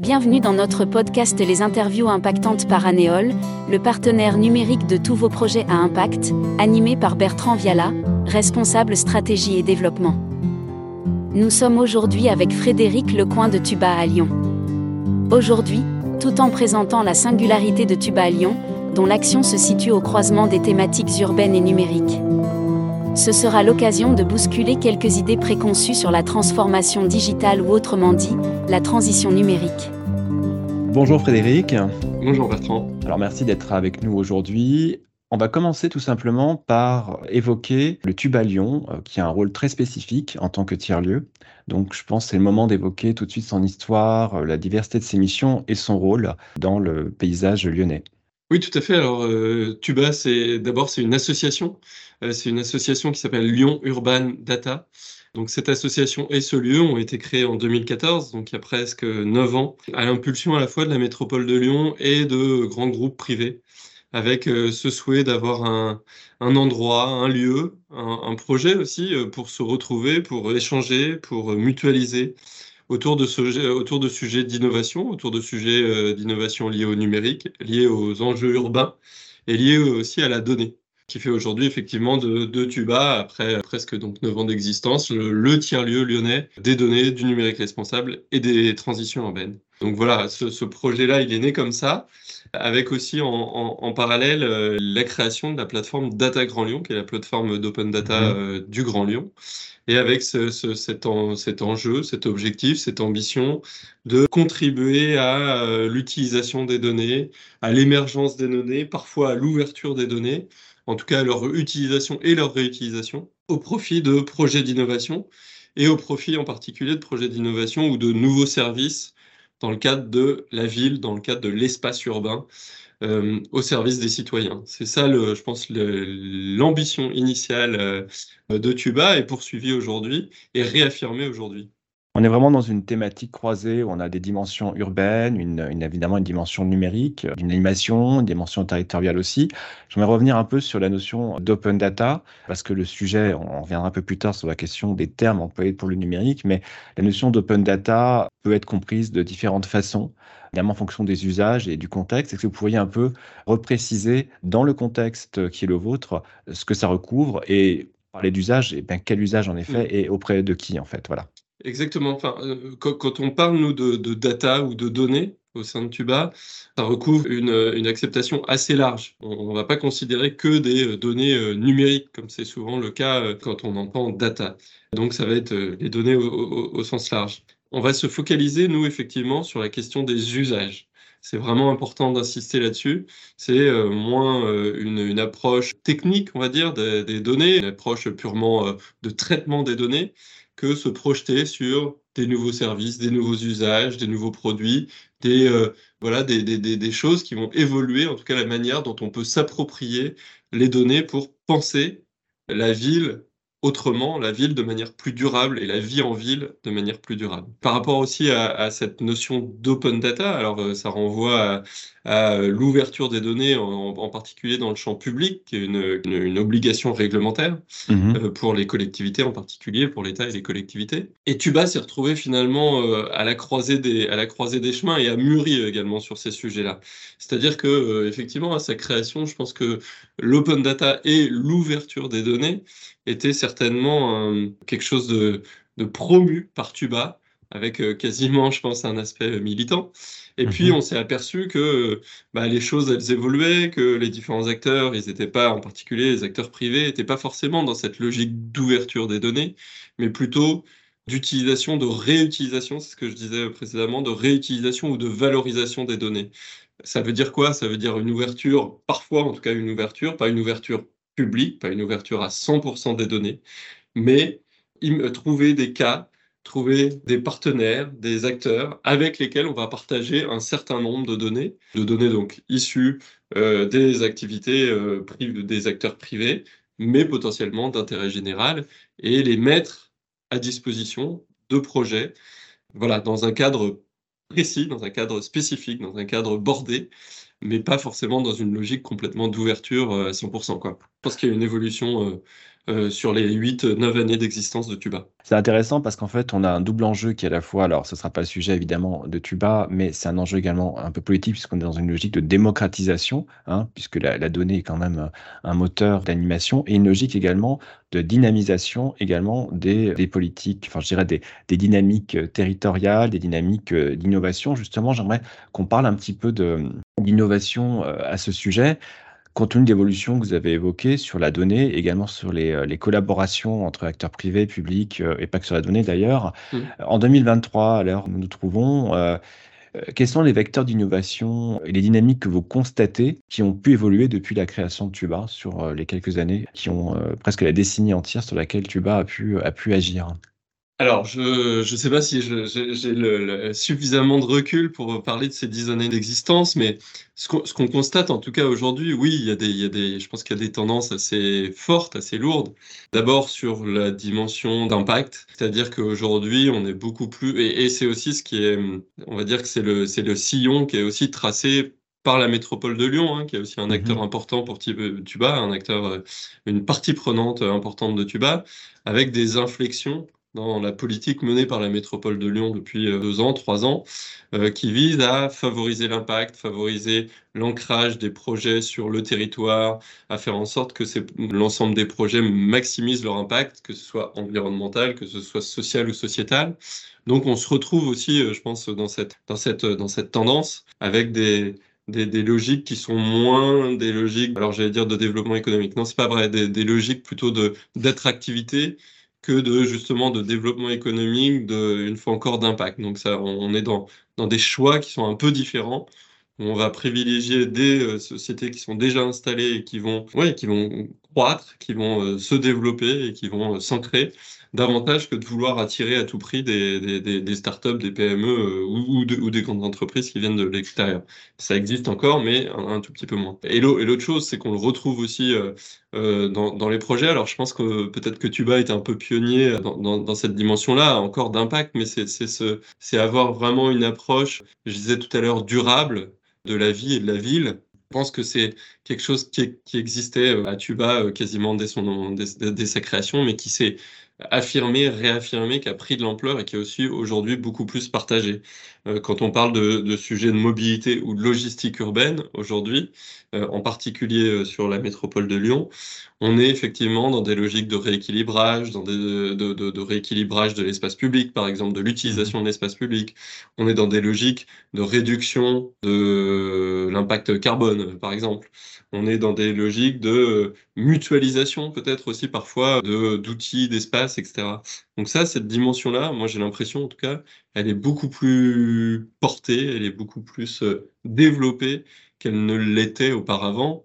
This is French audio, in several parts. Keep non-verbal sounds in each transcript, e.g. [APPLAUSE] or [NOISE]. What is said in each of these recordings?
Bienvenue dans notre podcast Les interviews impactantes par Anéol, le partenaire numérique de tous vos projets à impact, animé par Bertrand Viala, responsable stratégie et développement. Nous sommes aujourd'hui avec Frédéric Lecoin de Tuba à Lyon. Aujourd'hui, tout en présentant la singularité de Tuba à Lyon, dont l'action se situe au croisement des thématiques urbaines et numériques. Ce sera l'occasion de bousculer quelques idées préconçues sur la transformation digitale ou autrement dit, la transition numérique. Bonjour Frédéric. Bonjour Bertrand. Alors merci d'être avec nous aujourd'hui. On va commencer tout simplement par évoquer le tube à Lyon, euh, qui a un rôle très spécifique en tant que tiers-lieu. Donc je pense que c'est le moment d'évoquer tout de suite son histoire, euh, la diversité de ses missions et son rôle dans le paysage lyonnais. Oui, tout à fait. Alors, euh, Tuba, c'est d'abord c'est une association. Euh, c'est une association qui s'appelle Lyon Urban Data. Donc, cette association et ce lieu ont été créés en 2014, donc il y a presque neuf ans, à l'impulsion à la fois de la métropole de Lyon et de grands groupes privés, avec euh, ce souhait d'avoir un, un, endroit, un lieu, un projet aussi pour se retrouver, pour échanger, pour mutualiser autour de, ce, autour de sujets d'innovation, autour de sujets euh, d'innovation liés au numérique, liés aux enjeux urbains et liés aussi à la donnée, qui fait aujourd'hui effectivement de, Tuba, après presque donc 9 ans d'existence, le, tiers-lieu lyonnais des données, du numérique responsable et des transitions urbaines. Donc voilà, ce, ce projet-là, il est né comme ça, avec aussi en, en, en, parallèle euh, la création de la plateforme Data Grand Lyon, qui est la plateforme d'open data mmh. euh, du Grand Lyon, et avec ce, ce, cet, en, cet, enjeu, cet objectif, cette ambition de contribuer à euh, l'utilisation des données, à l'émergence des données, parfois à l'ouverture des données, en tout cas à leur utilisation et leur réutilisation, au profit de projets d'innovation et au profit en particulier de projets d'innovation ou de nouveaux services dans le cadre de la ville, dans le cadre de l'espace urbain, euh, au service des citoyens. C'est ça, je pense, l'ambition initiale euh, de Tuba est poursuivie aujourd'hui et réaffirmée aujourd'hui. On est vraiment dans une thématique croisée où on a des dimensions urbaines, une, une évidemment une dimension numérique, une animation, une dimension territoriale aussi. J'aimerais revenir un peu sur la notion d'open data, parce que le sujet, on reviendra un peu plus tard sur la question des termes employés pour le numérique, mais la notion d'open data peut être comprise de différentes façons, évidemment en fonction des usages et du contexte. Est-ce que vous pourriez un peu repréciser dans le contexte qui est le vôtre ce que ça recouvre et parler d'usage, et bien quel usage en effet et auprès de qui en fait? Voilà. Exactement. Enfin, euh, quand, on parle, nous, de, data ou de données au sein de Tuba, ça recouvre une, une acceptation assez large. On ne va pas considérer que des euh, données euh, numériques, comme c'est souvent le cas quand on entend data. Donc, ça va être les données au, sens large. On va se focaliser, nous, effectivement, sur la question des usages. C'est vraiment important d'insister là-dessus. C'est euh, moins euh, une, approche technique, on va dire, des, données, une approche purement euh, de traitement des données, que se projeter sur des nouveaux services, des nouveaux usages, des nouveaux produits, des, euh, voilà, des, des, des, choses qui vont évoluer, en tout cas la manière dont on peut s'approprier les données pour penser la ville autrement la ville de manière plus durable et la vie en ville de manière plus durable. Par rapport aussi à, à cette notion d'open data, alors euh, ça renvoie à, à l'ouverture des données, en, en, particulier dans le champ public, qui est une, une, une obligation réglementaire mmh. euh, pour les collectivités en particulier, pour l'État et les collectivités. Et Tuba s'est retrouvé finalement euh, à, la croisée des, à la croisée des chemins et a mûri également sur ces sujets-là. C'est-à-dire que euh, effectivement à sa création, je pense que l'open data et l'ouverture des données était certainement euh, quelque chose de, de, promu par Tuba, avec euh, quasiment, je pense, un aspect militant. Et mmh. puis, on s'est aperçu que bah, les choses, elles évoluaient, que les différents acteurs, ils n'étaient pas, en particulier les acteurs privés, n'étaient pas forcément dans cette logique d'ouverture des données, mais plutôt d'utilisation, de réutilisation, c'est ce que je disais précédemment, de réutilisation ou de valorisation des données. Ça veut dire quoi? Ça veut dire une ouverture, parfois en tout cas une ouverture, pas une ouverture public, pas une ouverture à 100% des données, mais trouver des cas, trouver des partenaires, des acteurs avec lesquels on va partager un certain nombre de données, de données donc issues euh, des activités euh, des acteurs privés, mais potentiellement d'intérêt général, et les mettre à disposition de projets, voilà, dans un cadre précis, dans un cadre spécifique, dans un cadre bordé, mais pas forcément dans une logique complètement d'ouverture euh, à 100%. Quoi. Je pense qu'il y a une évolution euh, euh, sur les 8-9 années d'existence de Tuba. C'est intéressant parce qu'en fait, on a un double enjeu qui est à la fois, alors ce ne sera pas le sujet évidemment de Tuba, mais c'est un enjeu également un peu politique puisqu'on est dans une logique de démocratisation, hein, puisque la, donnée est quand même un moteur d'animation, et une logique également de dynamisation également des, politiques, enfin je dirais des, dynamiques territoriales, des dynamiques d'innovation. Justement, j'aimerais qu'on parle un petit peu d'innovation euh, à ce sujet compte tenu de l'évolution que vous avez évoquée sur la donnée, également sur les, euh, collaborations entre acteurs privés, publics, euh, et pas que sur la donnée d'ailleurs. Mmh. En 2023, à l'heure où nous nous trouvons, euh, quels sont les vecteurs d'innovation et les dynamiques que vous constatez qui ont pu évoluer depuis la création de Tuba sur les quelques années, qui ont presque la décennie entière sur laquelle Tuba a pu, a pu agir? Alors, je ne sais pas si j'ai suffisamment de recul pour parler de ces dix années d'existence, mais ce qu'on constate en tout cas aujourd'hui, oui, il y, a des, il y a des, je pense qu'il y a des tendances assez fortes, assez lourdes. D'abord sur la dimension d'impact, c'est-à-dire qu'aujourd'hui, on est beaucoup plus, et, c'est aussi ce qui est, on va dire que c'est le, le sillon qui est aussi tracé par la métropole de Lyon, hein, qui est aussi un acteur mmh important pour Tuba, un acteur, euh, une partie prenante importante de Tuba, avec des inflexions dans la politique menée par la métropole de Lyon depuis euh, deux ans, trois ans, euh, qui vise à favoriser l'impact, favoriser l'ancrage des projets sur le territoire, à faire en sorte que l'ensemble des projets maximisent leur impact, que ce soit environnemental, que ce soit social ou sociétal. Donc on se retrouve aussi, euh, je pense, dans cette, dans cette, dans cette tendance avec des, des, des, logiques qui sont moins des logiques, alors j'allais dire de développement économique. Non, c'est pas vrai, des, des logiques plutôt d'attractivité que de justement de développement économique, de, une fois encore d'impact. Donc ça, on est dans, dans des choix qui sont un peu différents. On va privilégier des euh, sociétés qui sont déjà installées et qui vont, ouais, qui vont croître, qui vont euh, se développer et qui vont euh, s'ancrer davantage que de vouloir attirer à tout prix des, des, startups, des PME euh, ou, des grandes entreprises qui viennent de l'extérieur. Ça existe encore, mais un, tout petit peu moins. Et l'autre chose, c'est qu'on le retrouve aussi euh, euh, dans, les projets. Alors, je pense que peut-être que Tuba est un peu pionnier dans, cette dimension-là, encore d'impact, mais c'est avoir vraiment une approche, je disais tout à l'heure, durable de la vie et de la ville je pense que c'est quelque chose qui, existait à Tuba quasiment dès sa création, mais qui s'est affirmé, réaffirmé, qui a pris de l'ampleur et qui est aussi aujourd'hui beaucoup plus partagé. Euh, quand on parle de, sujets de mobilité ou de logistique urbaine aujourd'hui, euh, en particulier euh, sur la métropole de Lyon, on est effectivement dans des logiques de rééquilibrage, dans de, de rééquilibrage de l'espace public, par exemple, de l'utilisation de l'espace public. On est dans des logiques de réduction de l'impact carbone, par exemple. On est dans des logiques de mutualisation, peut-être aussi parfois, d'outils, d'espace, etc. Donc ça, cette dimension-là, moi j'ai l'impression en tout cas, elle est beaucoup plus portée, elle est beaucoup plus euh, développée qu'elle ne l'était auparavant.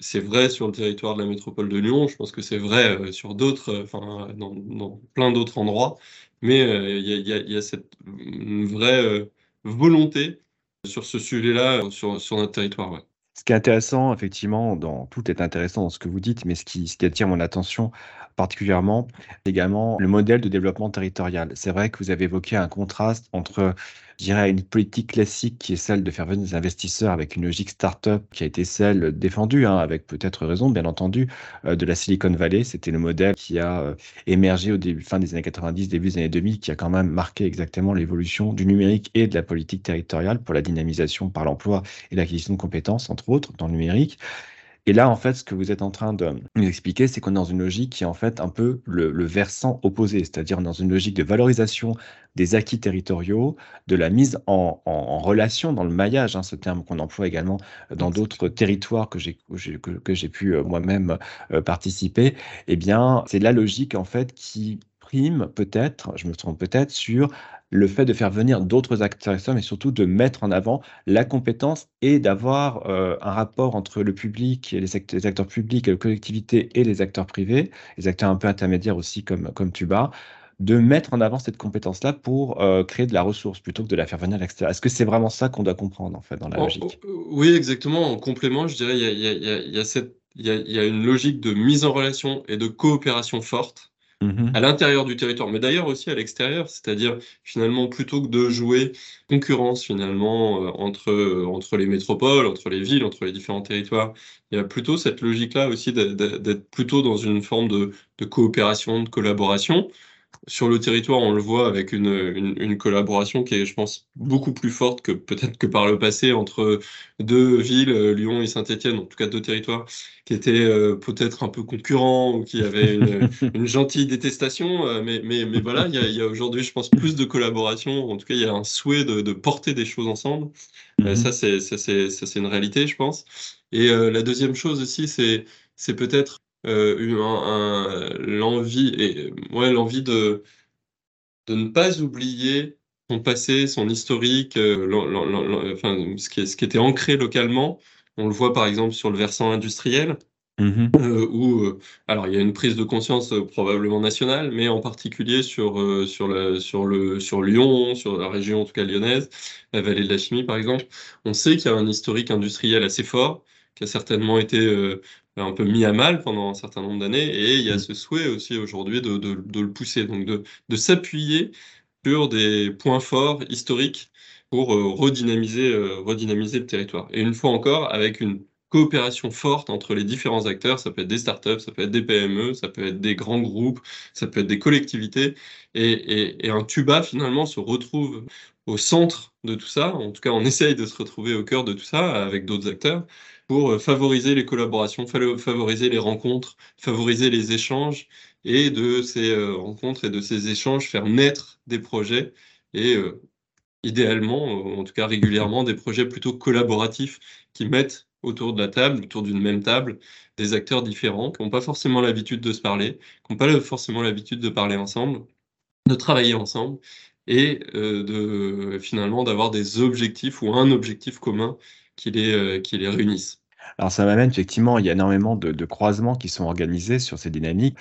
C'est vrai sur le territoire de la métropole de Lyon, je pense que c'est vrai euh, sur d'autres, euh, enfin dans, plein d'autres endroits, mais il y, a, cette vraie volonté sur ce sujet-là, sur, sur notre territoire. Ce qui est intéressant, effectivement, dans tout est intéressant dans ce que vous dites, mais ce qui, ce qui attire mon attention particulièrement, également le modèle de développement territorial. C'est vrai que vous avez évoqué un contraste entre je dirais, une politique classique qui est celle de faire venir des investisseurs avec une logique start-up qui a été celle défendue, hein, avec peut-être raison, bien entendu, euh, de la Silicon Valley. C'était le modèle qui a euh, émergé au début, fin des années 90, début des années 2000, qui a quand même marqué exactement l'évolution du numérique et de la politique territoriale pour la dynamisation par l'emploi et l'acquisition de compétences, entre autres, dans le numérique. Et là, en fait, ce que vous êtes en train de nous expliquer, c'est qu'on est dans une logique qui est en fait un peu le, versant opposé, c'est-à-dire dans une logique de valorisation des acquis territoriaux, de la mise en, relation dans le maillage, hein, ce terme qu'on emploie également dans d'autres territoires que j'ai que, j'ai pu euh, moi-même euh, participer. Eh bien, c'est la logique en fait qui prime peut-être, je me trompe peut-être, sur le fait de faire venir d'autres acteurs mais surtout de mettre en avant la compétence et d'avoir euh, un rapport entre le public et les, acteurs publics, les collectivités et les acteurs privés, les acteurs un peu intermédiaires aussi comme, comme Tuba, de mettre en avant cette compétence-là pour euh, créer de la ressource plutôt que de la faire venir à l'extérieur. Est-ce que c'est vraiment ça qu'on doit comprendre en fait dans la logique? Oui, exactement. En complément, je dirais, il y a, cette, il y a une logique de mise en relation et de coopération forte à l'intérieur du territoire, mais d'ailleurs aussi à l'extérieur, c'est-à-dire finalement plutôt que de jouer concurrence finalement euh, entre, euh, entre les métropoles, entre les villes, entre les différents territoires, il y a plutôt cette logique-là aussi d'être plutôt dans une forme de coopération, de collaboration sur le territoire, on le voit avec une, une, collaboration qui est, je pense, beaucoup plus forte que peut-être que par le passé entre deux villes, euh, Lyon et Saint-Étienne, en tout cas deux territoires, qui étaient euh, peut-être un peu concurrents ou qui avaient une, [LAUGHS] une gentille détestation. Euh, mais, mais, mais voilà, il y a, aujourd'hui, je pense, plus de collaboration. En tout cas, il y a un souhait de, de porter des choses ensemble. Mm-hmm. ça, c'est, ça, une réalité, je pense. Et la deuxième chose aussi, c'est, c'est peut-être euh, l'envie et ouais, l'envie de, de ne pas oublier son passé, son historique, euh, enfin, ce, qui, ce qui était ancré localement. On le voit par exemple sur le versant industriel, mmh euh, où alors il y a une prise de conscience probablement nationale, mais en particulier sur sur la, sur le sur Lyon, sur la région en tout cas lyonnaise, la vallée de la chimie par exemple. On sait qu'il y a un historique industriel assez fort, qui a certainement été un peu mis à mal pendant un certain nombre d'années, et il y a mmh. ce souhait aussi aujourd'hui de, de, de, le pousser, donc de, de s'appuyer sur des points forts historiques pour euh, redynamiser, euh, redynamiser le territoire. Et une fois encore, avec une coopération forte entre les différents acteurs, ça peut être des startups, ça peut être des PME, ça peut être des grands groupes, ça peut être des collectivités, et, et, et un tuba finalement se retrouve au centre de tout ça, en tout cas on essaye de se retrouver au cœur de tout ça avec d'autres acteurs, pour euh, favoriser les collaborations, favoriser les rencontres, favoriser les échanges et de ces euh, rencontres et de ces échanges faire naître des projets et euh, idéalement, en tout cas régulièrement, des projets plutôt collaboratifs qui mettent autour de la table, autour d'une même table, des acteurs différents qui n'ont pas forcément l'habitude de se parler, qui n'ont pas forcément l'habitude de parler ensemble, de travailler ensemble et de finalement d'avoir des objectifs ou un objectif commun qui les, euh, les réunissent. Alors ça m'amène effectivement, il y a énormément de, de croisements qui sont organisés sur ces dynamiques.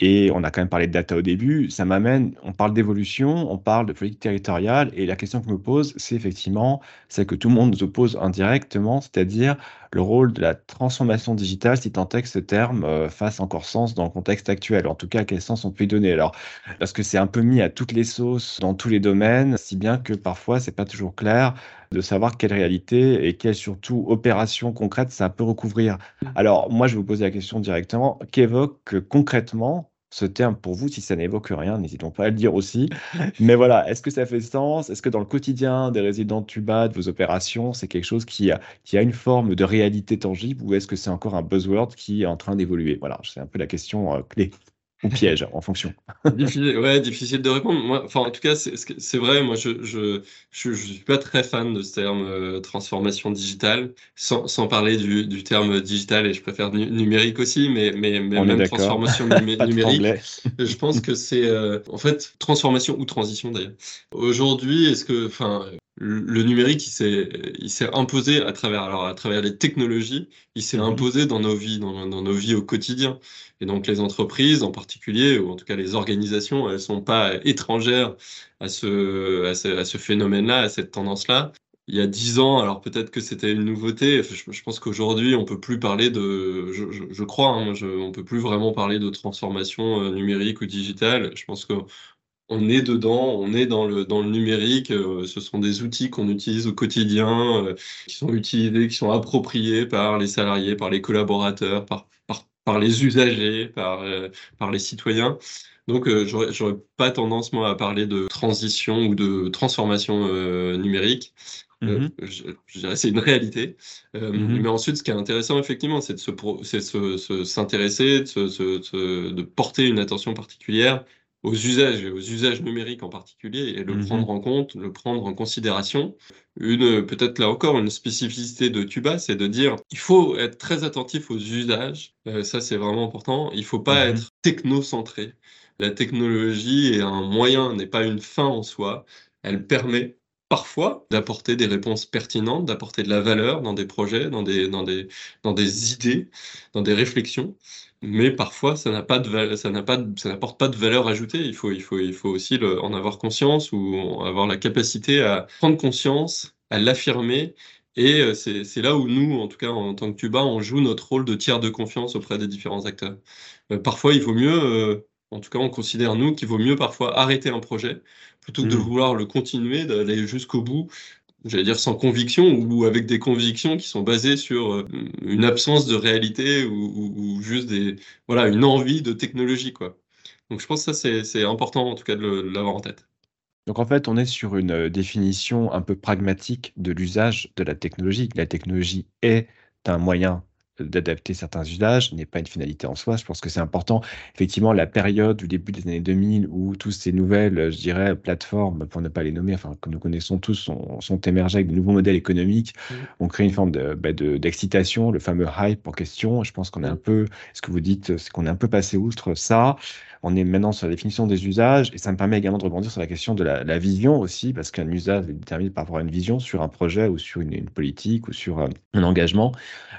Et on a quand même parlé de data au début. Ça m'amène, on parle d'évolution, on parle de politique territoriale. Et la question que je me pose, c'est effectivement celle que tout le monde nous oppose indirectement, c'est-à-dire le rôle de la transformation digitale, si tant est que ce terme euh, fasse encore sens dans le contexte actuel. En tout cas, quel sens on peut y donner? Alors, parce que c'est un peu mis à toutes les sauces dans tous les domaines, si bien que parfois, c'est pas toujours clair de savoir quelle réalité et quelle surtout opération concrète ça peut recouvrir. Mmh. Alors, moi, je vais vous poser la question directement. Qu'évoque concrètement ce terme pour vous, si ça n'évoque rien, n'hésitons pas à le dire aussi. Mais voilà, est-ce que ça fait sens? Est-ce que dans le quotidien des résidents de Tuba, de vos opérations, c'est quelque chose qui a, une forme de réalité tangible ou est-ce que c'est encore un buzzword qui est en train d'évoluer? Voilà, c'est un peu la question euh, clé ou piège en fonction. [LAUGHS] difficile, ouais, difficile de répondre. Moi, enfin, en tout cas, c'est vrai. Moi, je je, je, je, suis pas très fan de ce terme euh, transformation digitale, sans, sans parler du, du, terme digital, et je préfère numérique aussi, mais, mais, mais même transformation [LAUGHS] numérique. je pense que c'est euh, en fait transformation ou transition d'ailleurs. Aujourd'hui, est-ce que, enfin, le numérique, il s'est imposé à travers, alors à travers les technologies, il s'est mmh imposé dans nos vies, dans, dans, nos vies au quotidien. Et donc les entreprises en particulier, ou en tout cas les organisations, elles sont pas étrangères à ce, à ce, à ce phénomène-là, à cette tendance-là. Il y a dix ans, alors peut-être que c'était une nouveauté. Je, je pense qu'aujourd'hui, on peut plus parler de, je, je, je crois, hein, on peut plus vraiment parler de transformation euh, numérique ou digitale. Je pense que on est dedans, on est dans le, dans le numérique. Euh, ce sont des outils qu'on utilise au quotidien, euh, qui sont utilisés, qui sont appropriés par les salariés, par les collaborateurs, par, par, par les usagers, par, euh, par les citoyens. Donc, j'aurais pas tendance, moi, à parler de transition ou de transformation numérique. Mmh c'est une réalité. Mmh mais ensuite, ce qui est intéressant, effectivement, c'est de s'intéresser, de, se, de porter une attention particulière aux usages et aux usages numériques en particulier et le mmh prendre en compte, le prendre en considération. Une peut-être là encore une spécificité de Tuba, c'est de dire il faut être très attentif aux usages. Euh, ça c'est vraiment important. Il faut pas mmh être technocentré. La technologie est un moyen, n'est pas une fin en soi. Elle permet parfois d'apporter des réponses pertinentes, d'apporter de la valeur dans des projets, dans des, dans des, dans des idées, dans des réflexions mais parfois ça n'a pas de ça n'a pas ça n'apporte pas de valeur ajoutée. Il faut il faut il faut aussi en avoir conscience ou avoir la capacité à prendre conscience, à l'affirmer. Et euh, c'est là où nous, en tout cas en tant que Tuba, on joue notre rôle de tiers de confiance auprès des différents acteurs. Euh, parfois, il vaut mieux euh, En tout cas, on considère, nous, qu'il vaut mieux parfois arrêter un projet plutôt que de mmh. vouloir le continuer, d'aller jusqu'au bout, j'allais dire sans conviction ou avec des convictions qui sont basées sur euh, une absence de réalité ou, juste des, voilà, une envie de technologie. Quoi. Donc je pense que ça, c'est important en tout cas de l'avoir en tête. Donc en fait, on est sur une euh, définition un peu pragmatique de l'usage de la technologie. La technologie est un moyen d'adapter certains usages n'est pas une finalité en soi. Je pense que c'est important. Effectivement, la période du début des années 2000 où toutes ces nouvelles, je dirais, plateformes, pour ne pas les nommer, enfin, que nous connaissons tous, sont, sont émergées avec de nouveaux modèles économiques, mmh. ont créé une forme bah, de, d'excitation, le fameux hype en question. Je pense qu'on est un peu, ce que vous dites, c'est qu'on est un peu passé outre ça. On est maintenant sur la définition des usages et ça me permet également de rebondir sur la question de la, vision aussi, parce qu'un usage est déterminé par à une vision sur un projet ou sur une, politique ou sur euh, un engagement.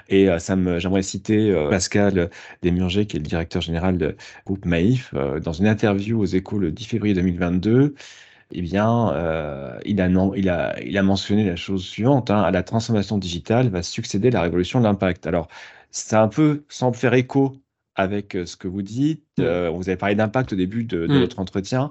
Et euh, ça me, j'aimerais citer euh, Pascal Desmurger, qui est le directeur général du groupe Maïf, dans une interview aux Échos le 10 février 2022 eh bien, il, a, mentionné la chose suivante, hein, à la transformation digitale va succéder la révolution de l'impact. Alors, c'est un peu, sans faire écho avec ce que vous dites. Mmh. vous avez parlé d'impact au début de, mmh. votre entretien.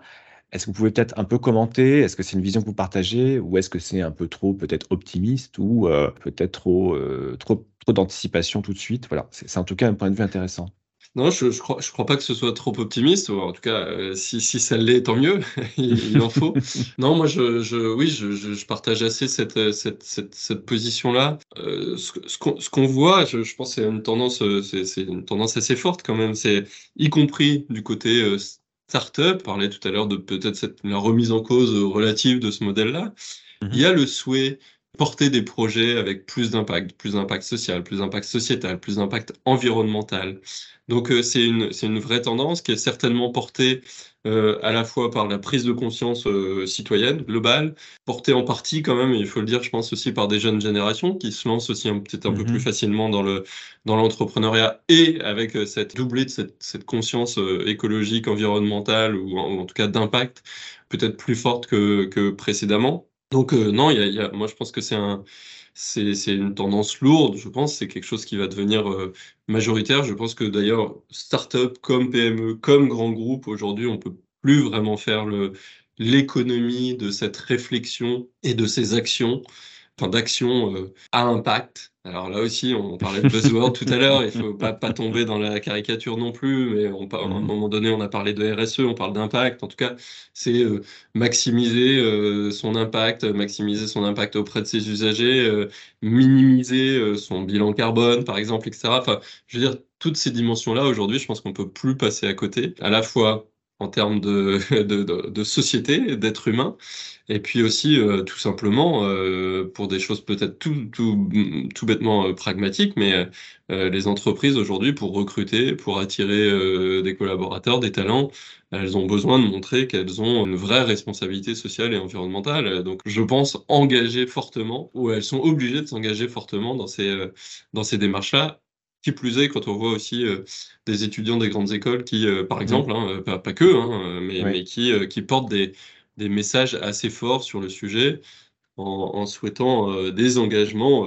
Est-ce que vous pouvez peut-être un peu commenter? Est-ce que c'est une vision que vous partagez? Ou est-ce que c'est un peu trop peut-être optimiste? Ou peut-être trop, trop, trop d'anticipation tout de suite? Voilà, c'est en tout cas un point de vue intéressant. Non, je, je crois, je crois pas que ce soit trop optimiste. en tout cas, euh, si, si ça l'est, tant mieux. [LAUGHS] il, en faut. [LAUGHS] non, moi, je, je oui, je, partage assez cette, cette, cette, cette position-là. Euh, ce, ce qu'on voit, je, pense, c'est une tendance, euh, c'est une tendance assez forte quand même. C'est y compris du côté euh, startup. Parlait tout à l'heure de peut-être la remise en cause relative de ce modèle-là. Mm-hmm. Il y a le souhait porter des projets avec plus d'impact, plus d'impact social, plus d'impact sociétal, plus d'impact environnemental. Donc euh, c'est une, c'est une vraie tendance qui est certainement portée euh, à la fois par la prise de conscience euh, citoyenne globale, portée en partie quand même, il faut le dire, je pense aussi par des jeunes générations qui se lancent aussi peut-être un peu plus mm-hmm. facilement dans le dans l'entrepreneuriat et avec euh, cette doublée de cette, cette conscience écologique, environnementale ou en, en tout cas d'impact peut-être plus forte que, que précédemment. Donc euh, non, y a, y a, moi je pense que c'est un, une tendance lourde, je pense, c'est quelque chose qui va devenir euh, majoritaire. Je pense que d'ailleurs, start-up comme PME, comme grand groupe, aujourd'hui, on peut plus vraiment faire l'économie de cette réflexion et de ces actions enfin, d'action euh, à impact. Alors là aussi, on parlait de buzzword tout à l'heure, il faut pas, pas tomber dans la caricature non plus, mais on, à un mmh. moment donné, on a parlé de RSE, on parle d'impact. En tout cas, c'est euh, maximiser euh, son impact, maximiser son impact auprès de ses usagers, minimiser son bilan carbone, par exemple, etc. Enfin, je veux dire, toutes ces dimensions-là, aujourd'hui, je pense qu'on peut plus passer à côté, à la fois en termes [LAUGHS] de, de, de, société, d'être humain, et puis aussi euh, tout simplement euh, pour des choses peut-être tout, tout, tout bêtement euh, pragmatiques, mais les entreprises aujourd'hui pour recruter, pour attirer des collaborateurs, des talents, elles ont besoin de montrer qu'elles ont une vraie responsabilité sociale et environnementale. Donc je pense engager fortement, ou elles sont obligées de s'engager fortement dans ces, dans ces démarches-là, qui plus est, quand on voit aussi euh, des étudiants des grandes écoles qui, euh, par mmh. exemple, hein, pas, pas, que, hein, mais, mais, qui, euh, qui portent des, des, messages assez forts sur le sujet en, en souhaitant des engagements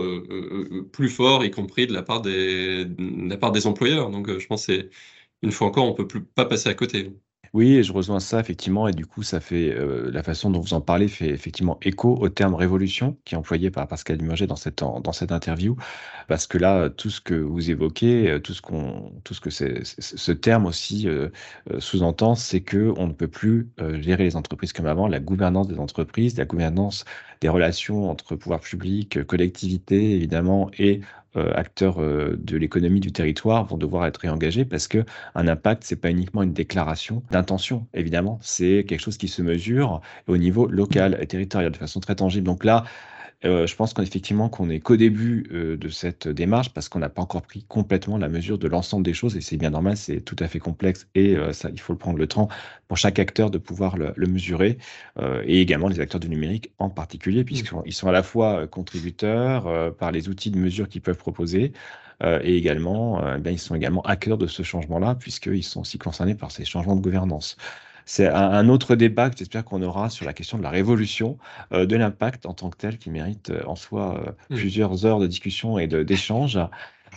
plus forts, y compris de la part des, de la part des employeurs. Donc je pense que une fois encore, on peut plus pas passer à côté. Oui, je rejoins ça effectivement et du coup ça fait, euh, la façon dont vous en parlez fait effectivement écho au terme révolution qui est employé par Pascal Dumerger dans cette interview. Parce que là, tout ce que vous évoquez, euh, tout ce que ce terme aussi, euh, sous-entend, c'est qu'on ne peut plus, gérer les entreprises comme avant. La gouvernance des entreprises, la gouvernance des relations entre pouvoir public, collectivités évidemment et euh, acteurs euh, de l'économie du territoire vont devoir être réengagés parce que un impact, c'est pas uniquement une déclaration d'intention, évidemment, c'est quelque chose qui se mesure au niveau local et territorial de façon très tangible. Donc là, euh, je pense qu'effectivement qu'on est qu'au début euh, de cette démarche parce qu'on n'a pas encore pris complètement la mesure de l'ensemble des choses et c'est bien normal, c'est tout à fait complexe et euh, ça, il faut le prendre le temps pour chaque acteur de pouvoir le, mesurer et également les acteurs du numérique en particulier puisqu'ils sont à la fois contributeurs par les outils de mesure qu'ils peuvent proposer et également, eh ils sont également acteurs de ce changement-là puisqu'ils sont aussi concernés par ces changements de gouvernance c'est un, autre débat que j'espère qu'on aura sur la question de la révolution euh, de l'impact en tant que tel qui mérite euh, en soi euh, mmh. plusieurs heures de discussion et d'échange.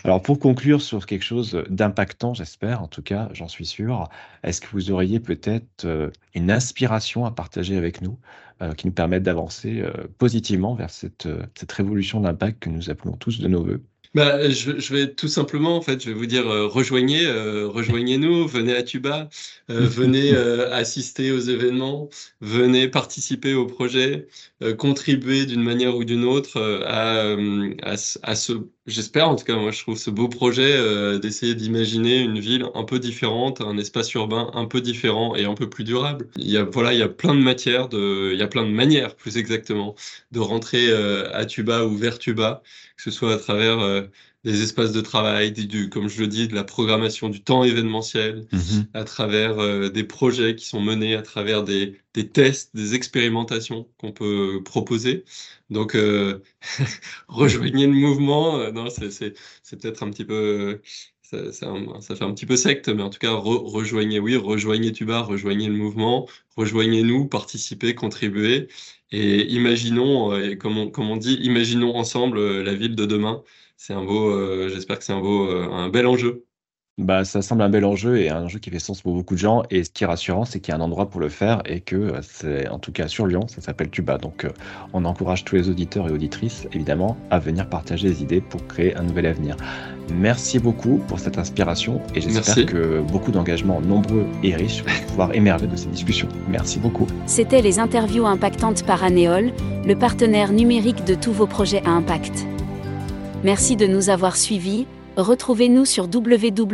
Alors pour conclure sur quelque chose d'impactant, j'espère, en tout cas, j'en suis sûr, est-ce que vous auriez peut-être une inspiration à partager avec nous euh, qui nous permette d'avancer euh, positivement vers cette, cette révolution d'impact que nous appelons tous de nos voeux? Bah, je, je, vais tout simplement, en fait, je vais vous dire, euh, rejoignez, euh, rejoignez-nous, venez à Tuba, euh, [LAUGHS] venez assister aux événements, venez participer au projet, contribuer d'une manière ou d'une autre à, à, à, ce, j'espère en tout cas, moi je trouve ce beau projet d'essayer d'imaginer une ville un peu différente, un espace urbain un peu différent et un peu plus durable. Il y a, voilà, il y a plein de matières, il y a plein de manières, plus exactement, de rentrer à Tuba ou vers Tuba que ce soit à travers euh, des espaces de travail, du, comme je le dis, de la programmation du temps événementiel, mhm. à travers euh, des projets qui sont menés, à travers des, des tests, des expérimentations qu'on peut proposer. Donc, euh, [LAUGHS] rejoignez le mouvement. non, c'est peut-être un petit peu... Ça, ça, fait un petit peu secte, mais en tout cas, rejoignez, oui, rejoignez Tuba, rejoignez le mouvement, rejoignez-nous, participez, contribuez. Et imaginons, euh, comme on, comme on dit, imaginons ensemble euh, la ville de demain. C'est un beau, euh, j'espère que c'est un beau, un bel enjeu. Bah, ça semble un bel enjeu et un enjeu qui fait sens pour beaucoup de gens. Et ce qui est rassurant, c'est qu'il y a un endroit pour le faire et que c'est, en tout cas sur Lyon, ça s'appelle Tuba. Donc, on encourage tous les auditeurs et auditrices, évidemment, à venir partager des idées pour créer un nouvel avenir. Merci beaucoup pour cette inspiration et j'espère que beaucoup d'engagements nombreux et riches vont [LAUGHS] pouvoir émerger de ces discussions. Merci beaucoup. C'était les interviews impactantes par Anéol, le partenaire numérique de tous vos projets à impact. Merci de nous avoir suivis. Retrouvez-nous sur www.aneol.com.